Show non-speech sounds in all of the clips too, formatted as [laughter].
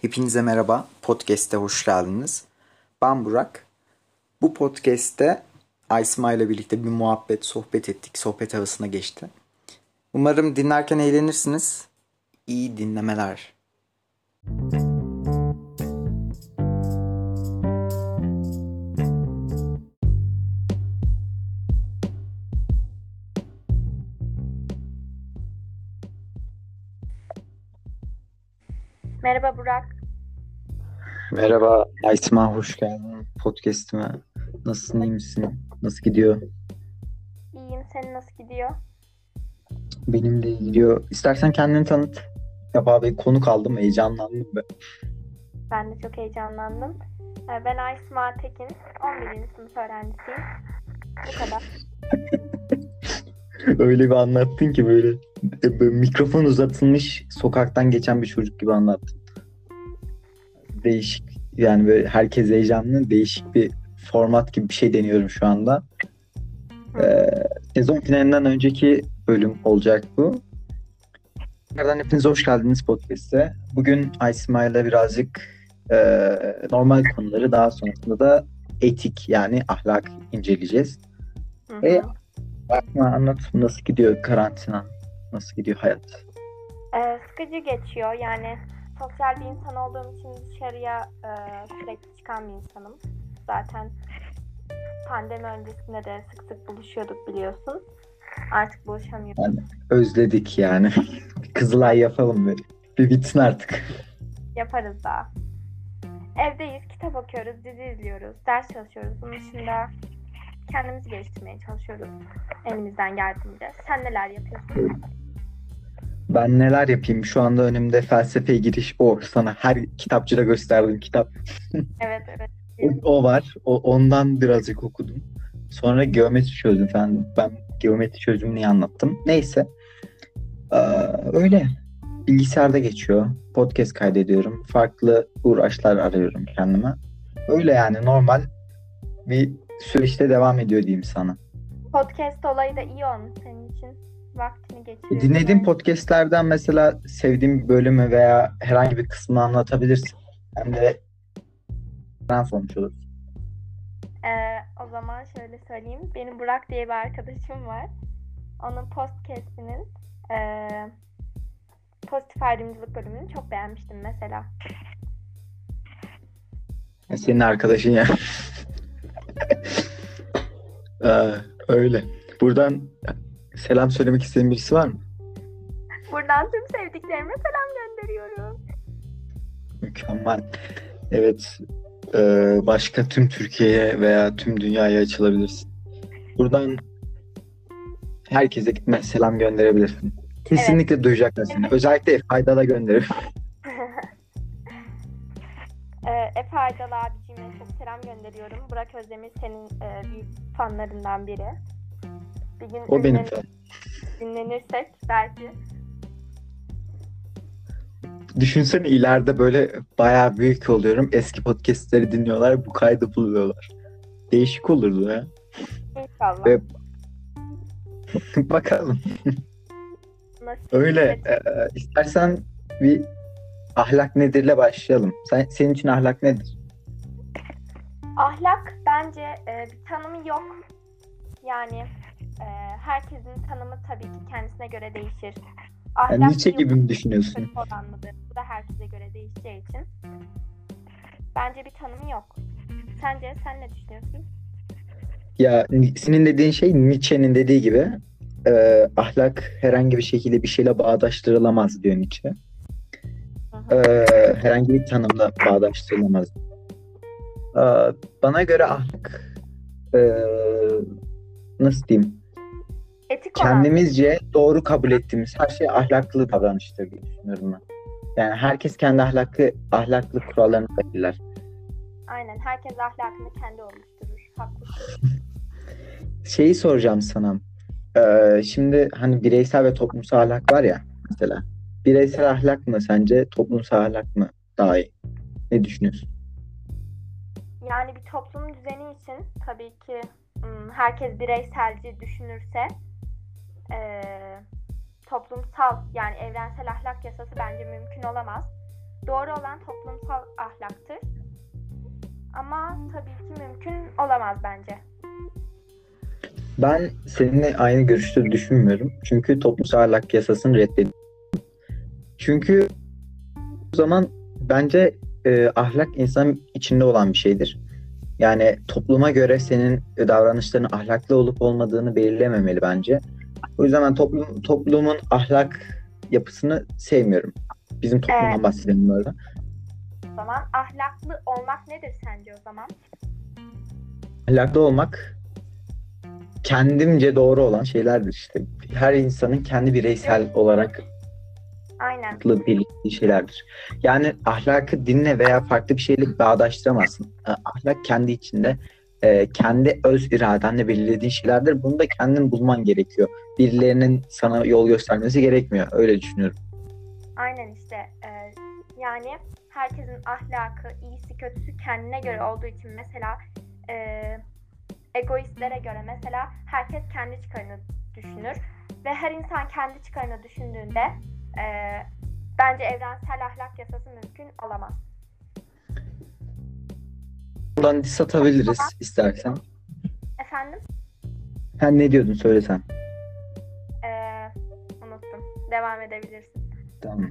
Hepinize merhaba. Podcast'e hoş geldiniz. Ben Burak. Bu podcast'te Aysma ile birlikte bir muhabbet, sohbet ettik. Sohbet havasına geçti. Umarım dinlerken eğlenirsiniz. İyi dinlemeler. Merhaba Burak. Merhaba Aysma, hoş geldin podcast'ime. Nasılsın, iyi misin? Nasıl gidiyor? İyiyim. Senin nasıl gidiyor? Benim de iyi gidiyor. İstersen kendini tanıt. Ya abi konuk aldım, heyecanlandım ben. Ben de çok heyecanlandım. Ee, Ben Aysma Tekin. 11. sınıf öğrencisiyim. Bu kadar. [laughs] [laughs] Öyle bir anlattın ki böyle, e, böyle mikrofon uzatılmış sokaktan geçen bir çocuk gibi anlattın. Değişik yani böyle herkes heyecanlı değişik bir format gibi bir şey deniyorum şu anda. Ee, sezon finalinden önceki bölüm olacak bu. Tekrardan hepiniz hoş geldiniz podcast'e. Bugün Aysma ile birazcık e, normal konuları daha sonrasında da etik yani ahlak inceleyeceğiz. Hı hı. E, Aysma anlat nasıl gidiyor karantina? Nasıl gidiyor hayat? Ee, sıkıcı geçiyor. Yani sosyal bir insan olduğum için dışarıya e, sürekli çıkan bir insanım. Zaten pandemi öncesinde de sık sık buluşuyorduk biliyorsun. Artık buluşamıyoruz. Özledik yani. [laughs] Kızılay yapalım bir. Bir bitsin artık. Yaparız daha. Evdeyiz, kitap okuyoruz, dizi izliyoruz, ders çalışıyoruz. Bunun dışında kendimizi geliştirmeye çalışıyoruz elimizden geldiğince. Sen neler yapıyorsun? Ben neler yapayım? Şu anda önümde felsefeye giriş o. Sana her kitapçıda gösterdiğim kitap. [laughs] Evet evet. O, o var. O, ondan birazcık okudum. Sonra geometri çözdüm efendim. Ben geometri çözümünü anlattım. Neyse. Ee, öyle. Bilgisayarda geçiyor. Podcast kaydediyorum. Farklı uğraşlar arıyorum kendime. Öyle yani normal bir süreçte devam ediyor diyeyim sana. Podcast olayı da iyi olmuş senin için. Vaktini geçiriyorsun. Dinlediğin podcastlerden mesela sevdiğin bir bölümü veya herhangi bir kısmını anlatabilirsin. Hem de ben sonuç olur. Ee, o zaman şöyle söyleyeyim. Benim Burak diye bir arkadaşım var. Onun podcast'inin eee pozitif ayrımcılık bölümünü çok beğenmiştim mesela. Senin arkadaşın ya. Ee, öyle. Buradan selam söylemek istediğin birisi var mı? Buradan tüm sevdiklerime selam gönderiyorum. Mükemmel. Evet. Ee, başka tüm Türkiye'ye veya tüm dünyaya açılabilirsin. Buradan herkese gitme selam gönderebilirsin. Kesinlikle duyacaklar seni. Özellikle faydalı gönderir. Ee, Efe Aydal abicime çok selam gönderiyorum. Burak Özdemir senin e, büyük fanlarından biri. Bir gün O benim. ünlenirsek belki. Düşünsene ileride böyle bayağı büyük oluyorum. Eski podcastleri dinliyorlar. Bu kaydı buluyorlar. Değişik olurdu ya. İnşallah. Ve- [laughs] Bakalım. Nasıl Öyle. Ee, istersen bir ahlak nedirle başlayalım. Sen, senin için ahlak nedir? Ahlak bence e, bir tanımı yok. Yani e, herkesin tanımı tabii ki kendisine göre değişir. Ahlak Yani Nietzsche gibi mi düşünüyorsun? olan mıdır? Bu da herkese göre değişeceği için. Bence bir tanımı yok. Sence sen ne düşünüyorsun? Ya ni- senin dediğin şey Nietzsche'nin dediği gibi e, ahlak herhangi bir şekilde bir şeyle bağdaştırılamaz diyor Nietzsche. E, herhangi bir tanımla bağdaştırılamaz. E, bana göre ahlak e, nasıl diyeyim? Etik olan. kendimizce doğru kabul ettiğimiz her şey ahlaklı davranıştır diye düşünüyorum ben. Yani herkes kendi ahlaklı ahlaklı kurallarını belirler. Aynen. Herkes ahlakını kendi oluşturur. Haklısın. [laughs] Şeyi soracağım sana. Ee, şimdi hani bireysel ve toplumsal ahlak var ya mesela. Bireysel ahlak mı sence toplumsal ahlak mı daha iyi? Ne düşünüyorsun? Yani bir toplum düzeni için tabii ki ım, herkes bireyselci düşünürse eee, toplumsal yani evrensel ahlak yasası bence mümkün olamaz. doğru olan toplumsal ahlaktır. Ama tabii ki mümkün olamaz bence. Ben seninle aynı görüşte düşünmüyorum. Çünkü toplumsal ahlak yasasını reddediyorum. Çünkü o zaman bence e, ahlak insanın içinde olan bir şeydir. Yani topluma göre senin davranışların ahlaklı olup olmadığını belirlememeli bence. O yüzden ben toplum, toplumun ahlak yapısını sevmiyorum. Bizim toplumdan Evet. bahsedelim böyle. O zaman ahlaklı olmak nedir sence o zaman? Ahlaklı olmak kendimce doğru olan şeylerdir işte. Her insanın kendi bireysel olarak Aynen. birlikte şeylerdir. Yani ahlakı dinle veya farklı bir şeyle bağdaştıramazsın. E, Ahlak kendi içinde e, kendi öz iradenle belirlediğin şeylerdir. Bunu da kendin bulman gerekiyor. Birilerinin sana yol göstermesi gerekmiyor. Öyle düşünüyorum. Aynen işte. e, yani herkesin ahlakı, iyisi kötüsü kendine göre olduğu için mesela e, egoistlere göre mesela herkes kendi çıkarını düşünür ve her insan kendi çıkarını düşündüğünde e, bence evrensel ahlak yasası mümkün olamaz. Buradan diss atabiliriz istersen. Efendim? Sen ne diyordun söylesen. E, unuttum. Devam edebilirsin. Tamam.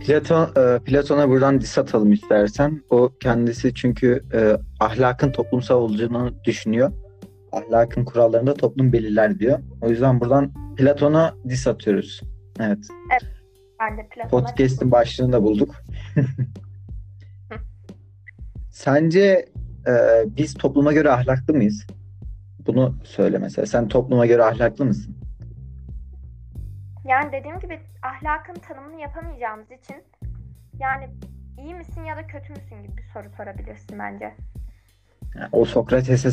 Platon, e, Platon'a buradan diss atalım istersen. O kendisi çünkü e, ahlakın toplumsal olduğunu düşünüyor. Ahlakın kurallarını da toplum belirler diyor. O yüzden buradan Platon'a diss atıyoruz. Evet. Ben de Platon'a Podcast'in başlığını da bulduk. [laughs] Sence e, biz topluma göre ahlaklı mıyız? Bunu söyle mesela. Sen topluma göre ahlaklı mısın? Yani dediğim gibi ahlakın tanımını yapamayacağımız için yani iyi misin ya da kötü müsün gibi bir soru sorabilirsin bence. Yani o Sokrates'e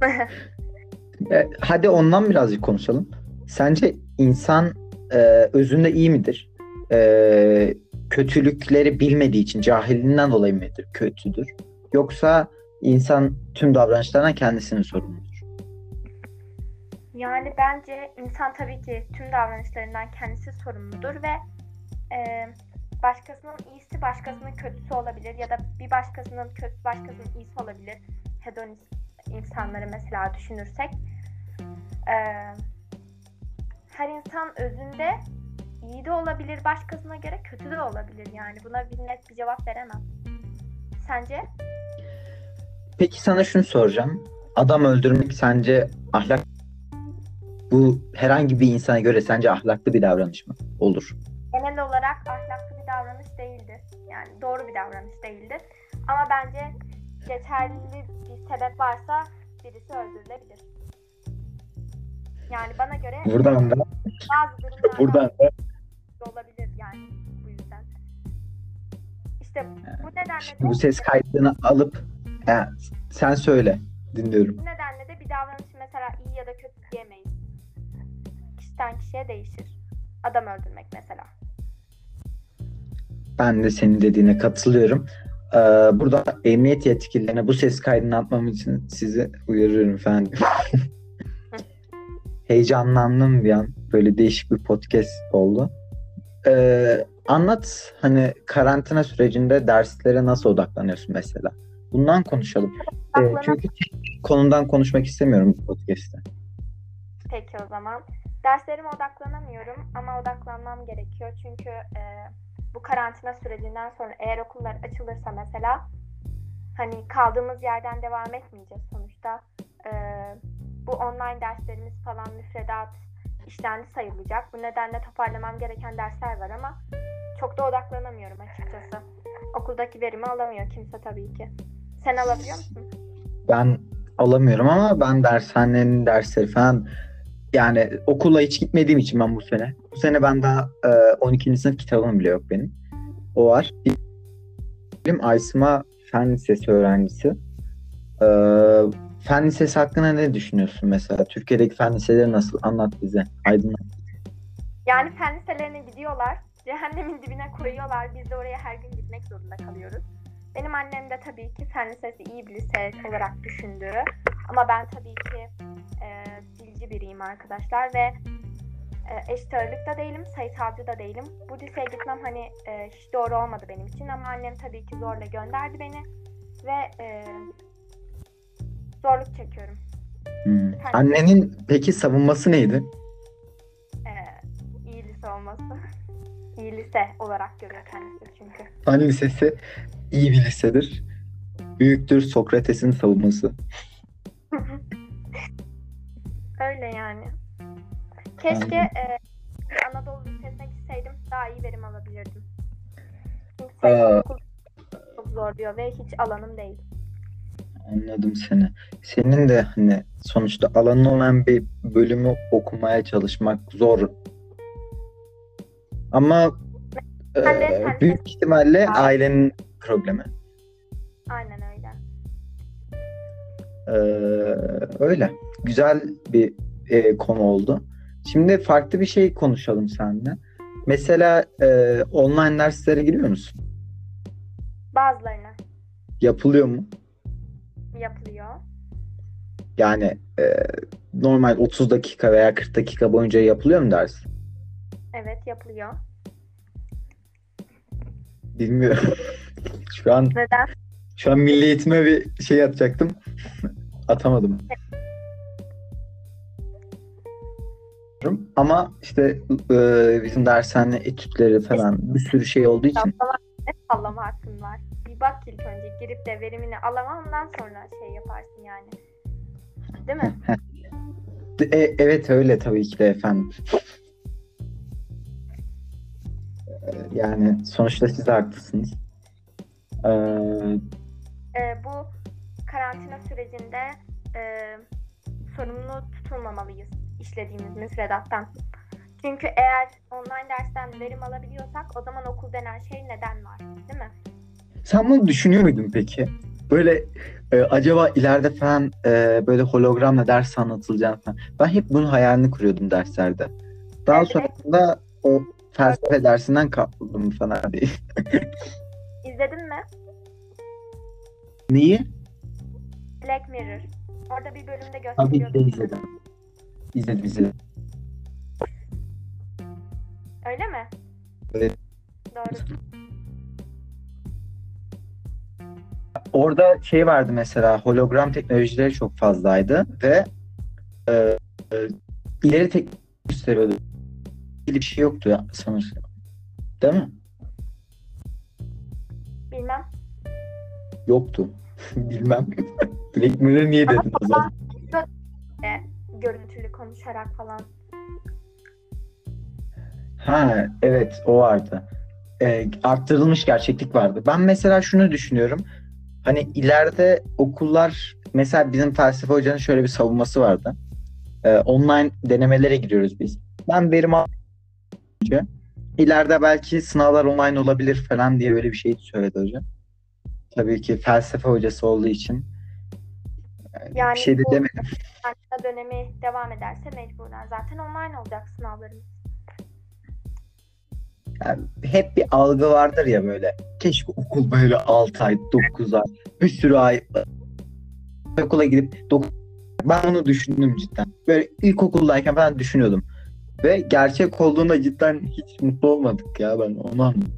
[laughs] hadi ondan birazcık konuşalım. Sence insan e, özünde iyi midir? E, kötülükleri bilmediği için, cahilinden dolayı mıdır kötüdür? Yoksa insan tüm davranışlarından kendisinin sorumludur? Yani bence insan tabii ki tüm davranışlarından kendisi sorumludur ve e, başkasının iyisi başkasının kötüsü olabilir ya da bir başkasının kötüsü başkasının iyisi olabilir. Hedonist insanları mesela düşünürsek. E, her insan özünde iyi de olabilir başkasına göre kötü de olabilir yani. Buna bir net bir cevap veremem. Sence? Peki sana şunu soracağım. Adam öldürmek sence ahlak bu herhangi bir insana göre sence ahlaklı bir davranış mı? Olur. genel olarak ahlaklı bir davranış değildir. Yani doğru bir davranış değildir. Ama bence geçerli bir sebep varsa birisi öldürülebilir. Yani bana göre Buradan da bazı durumlarda buradan da olabilir yani bu yüzden. İşte bu nedenle de, bu ses kaydını alıp e, sen söyle. Dinliyorum. bu nedenle de bir davranışı mesela iyi ya da kötü diyemeyiz. Kişiden kişiye değişir. Adam öldürmek mesela. Ben de senin dediğine katılıyorum. Ee, burada emniyet yetkililerine bu ses kaydını atmam için sizi uyarıyorum efendim. [laughs] Heyecanlandım bir an. Böyle değişik bir podcast oldu. Ee, anlat hani karantina sürecinde derslere nasıl odaklanıyorsun mesela? Bundan konuşalım. Ee, çünkü konudan konuşmak istemiyorum bu podcast'te. Peki o zaman. Derslerime odaklanamıyorum ama odaklanmam gerekiyor. Çünkü e, bu karantina sürecinden sonra eğer okullar açılırsa mesela hani kaldığımız yerden devam etmeyeceğiz sonuçta. E, bu online derslerimiz falan müfredat işlendi sayılacak. Bu nedenle toparlamam gereken dersler var ama çok da odaklanamıyorum açıkçası. Okuldaki verimi alamıyor kimse tabii ki. Sen alabiliyor musun? Ben alamıyorum ama ben dershanenin dersleri falan yani okula hiç gitmediğim için ben bu sene. Bu sene ben daha e, 12. sınıf kitabım bile yok benim. O var. Benim Aysma Fen Lisesi öğrencisi. E, fen Lisesi hakkında ne düşünüyorsun mesela? Türkiye'deki fen liseleri nasıl? Anlat bize. Aydınlat. Yani fen liselerine gidiyorlar. Cehennemin dibine koyuyorlar. Biz de oraya her gün gitmek zorunda kalıyoruz. Benim annem de tabii ki fen lisesi iyi bir lise olarak düşündüğü. Ama ben tabii ki e, dilci biriyim arkadaşlar ve e, eşit ağırlıkta değilim, sayısalcı da değilim. Bu liseye gitmem hani e, hiç doğru olmadı benim için ama annem tabii ki zorla gönderdi beni ve e, zorluk çekiyorum. Hmm. Annenin peki savunması neydi? E, iyi lise olması. [laughs] iyi lise olarak görüyor kendisi çünkü. Fen Lisesi iyi bir lisedir. Büyüktür Sokrates'in savunması. [laughs] Öyle yani. Keşke e, bir Anadolu Lisesi'ne gitseydim daha iyi verim alabilirdim. Çünkü sayısal Aa. okul çok zor diyor ve hiç alanım değil. Anladım seni. Senin de hani sonuçta alanın olan bir bölümü okumaya çalışmak zor. Ama Ben de e, sen- büyük ihtimalle ailenin problemi. Aynen öyle. Ee, öyle. Güzel bir e, konu oldu. Şimdi farklı bir şey konuşalım seninle. Mesela e, online derslere giriyor musun? Bazılarına Yapılıyor mu? Yapılıyor. Yani e, normal 30 dakika veya 40 dakika boyunca yapılıyor mu ders? Evet yapılıyor. Bilmiyorum. [laughs] Şu an Neden? şu an milli eğitime bir şey atacaktım. [laughs] Atamadım. Ama işte e, bizim dershane etütleri falan bir sürü şey olduğu için sallama hakkın var. Bir bak ilk önce girip de verimini alamam ondan sonra şey yaparsın yani. Değil mi? E, evet öyle tabii ki de efendim. E, Yani sonuçta siz de haklısınız. Ee, Ee, bu karantina sürecinde e, sorumlu tutulmamalıyız işlediğimiz müfredattan. Çünkü eğer online dersten verim alabiliyorsak o zaman okul denen şey neden var? Değil mi? Sen bunu düşünüyor muydun peki? Böyle e, acaba ileride falan e, böyle hologramla ders anlatılacağını falan. Ben hep bunun hayalini kuruyordum derslerde. Daha Evet. sonra o felsefe dersinden kapıldım falan diye. [laughs] İzledin mi? Neyi? Black Mirror. Orada bir bölümde Tabii ki de gösteriyordu. izledim. İzledim izledim. Öyle mi? Evet. Doğru. Orada şey vardı mesela hologram teknolojileri çok fazlaydı ve e, e, ileri teknoloji gösteriyordu. Bir şey yoktu ya sanırsam. Değil mi? Bilmem. Yoktu. [laughs] Bilmem. [laughs] Black Mirror niye dedin o zaman? E, görüntülü konuşarak falan. Ha evet o vardı. Ee, arttırılmış gerçeklik vardı. Ben mesela şunu düşünüyorum. Hani ileride okullar mesela bizim felsefe hocanın şöyle bir savunması vardı. Ee, online denemelere giriyoruz biz. Ben verim alınca ileride belki sınavlar online olabilir falan diye böyle bir şey söyledi hocam. Tabii ki felsefe hocası olduğu için yani Yani bir şey de demedim. [laughs] karantina dönemi devam ederse mecburen zaten online olacak sınavlarımız. Yani hep bir algı vardır ya böyle. Keşke okul böyle 6 ay, 9 ay, bir sürü ay okula gidip 9 ben onu düşündüm cidden. Böyle ilkokuldayken falan düşünüyordum. Ve gerçek olduğunda cidden hiç mutlu olmadık ya ben onu anladım.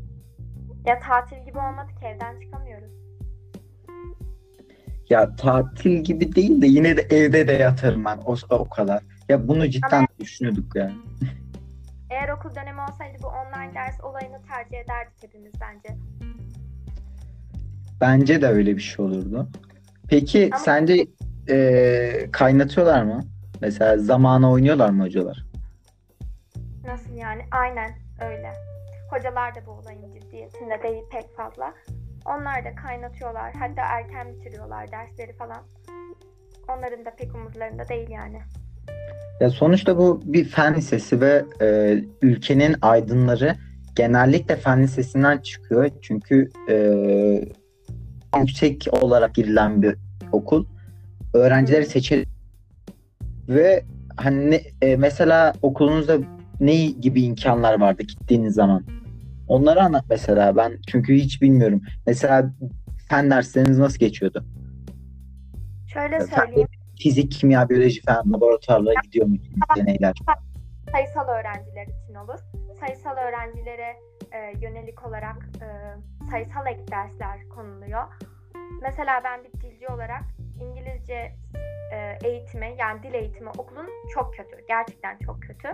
Ya tatil gibi olmadı ki evden çıkamıyoruz. Ya tatil gibi değil de yine de evde de yatarım ben o, o kadar. Ya bunu cidden düşünüyorduk yani. [laughs] Eğer okul dönemi olsaydı bu online ders olayını tercih ederdik hepimiz bence. Bence de öyle bir şey olurdu. Peki Ama- sence eee, kaynatıyorlar mı? Mesela zamana oynuyorlar mı hocalar? Nasıl yani? Aynen öyle. Hocalar da bu olayın ciddiyetinde değil pek fazla. Onlar da kaynatıyorlar. Hatta erken bitiriyorlar dersleri falan. Onların da pek umurlarında değil yani. Ya sonuçta bu bir fen lisesi ve e, ülkenin aydınları genellikle fen lisesinden çıkıyor. Çünkü e, yüksek olarak girilen bir okul. Öğrencileri seçer ve hani ne- e, mesela okulunuzda ne gibi imkanlar vardı gittiğiniz zaman? Onları anlat mesela ben çünkü hiç bilmiyorum. Mesela fen dersleriniz nasıl geçiyordu? Şöyle söyleyeyim. Fizik, kimya, biyoloji falan laboratuvarlara gidiyor muydunuz? Deneyler. sayısal öğrenciler için olur. Sayısal öğrencilere e, yönelik olarak e, sayısal ek dersler konuluyor. Mesela ben bir dilci olarak İngilizce e, eğitimi yani dil eğitimi okulun çok kötü. Gerçekten çok kötü.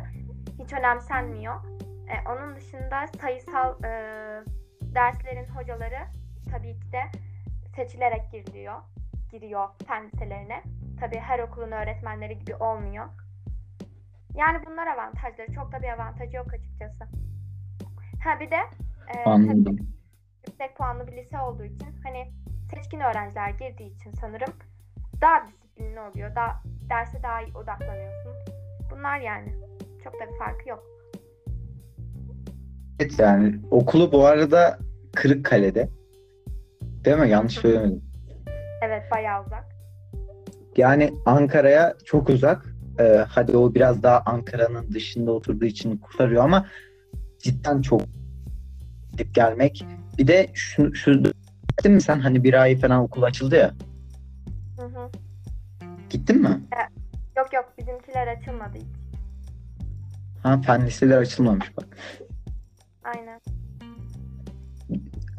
Hiç önemsenmiyor. E, onun dışında sayısal e, derslerin hocaları tabii ki de seçilerek giriliyor. Giriyor fen liselerine. Tabii her okulun öğretmenleri gibi olmuyor. Yani bunlar avantajları. Çok da bir avantajı yok açıkçası. Ha bir de e, tabii yüksek puanlı bir lise olduğu için hani seçkin öğrenciler girdiği için sanırım daha disiplinli oluyor. Daha derse daha iyi odaklanıyorsun. Bunlar yani. Çok da bir farkı yok. Evet yani okulu bu arada Kırıkkale'de. Değil mi? Yanlış söylemedim. Evet bayağı uzak. Yani Ankara'ya çok uzak. Ee, hadi o biraz daha Ankara'nın dışında oturduğu için kurtarıyor ama cidden çok gidip gelmek. Bir de şu, şu gittin mi sen hani bir ay falan okul açıldı ya. Hı hı. Gittin mi? Yok yok bizimkiler açılmadı hiç. Ha fen liseler açılmamış bak. Aynen.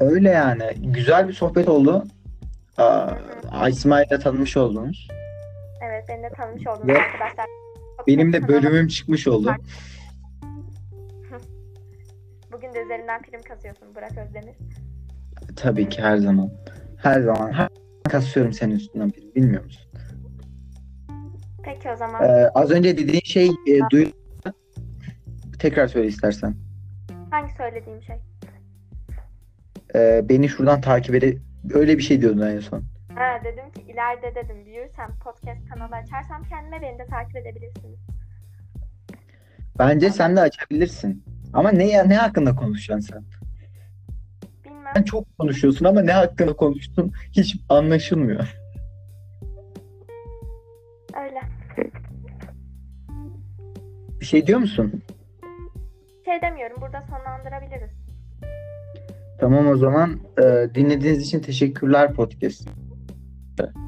Öyle yani. Güzel bir sohbet oldu. Aa, İsmail'le tanımış oldunuz. De tanımış oldunuz Ve arkadaşlar. Benim de bölümüm çıkmış oldu. [laughs] Bugün de üzerinden prim kasıyorsun Burak Özdemir. Tabii ki her zaman. Her zaman. Her kasıyorum senin üstünden biri. Bilmiyor musun? Peki o zaman Ee, az önce dediğin şey e, duy... Tekrar söyle istersen. hangi söylediğim şey? Ee, beni şuradan takip ede... Öyle bir şey diyordun en son. Ha, dedim ki ileride dedim büyürsem podcast kanalı açarsam kendime beni de takip edebilirsiniz. Bence sen de açabilirsin. Ama ne ya ne hakkında konuşacaksın sen? Bilmem. Sen çok konuşuyorsun ama ne hakkında konuştun hiç anlaşılmıyor. Öyle. Bir şey diyor musun? Şey demiyorum burada sonlandırabiliriz. Tamam o zaman. Ee, dinlediğiniz için teşekkürler podcast. った。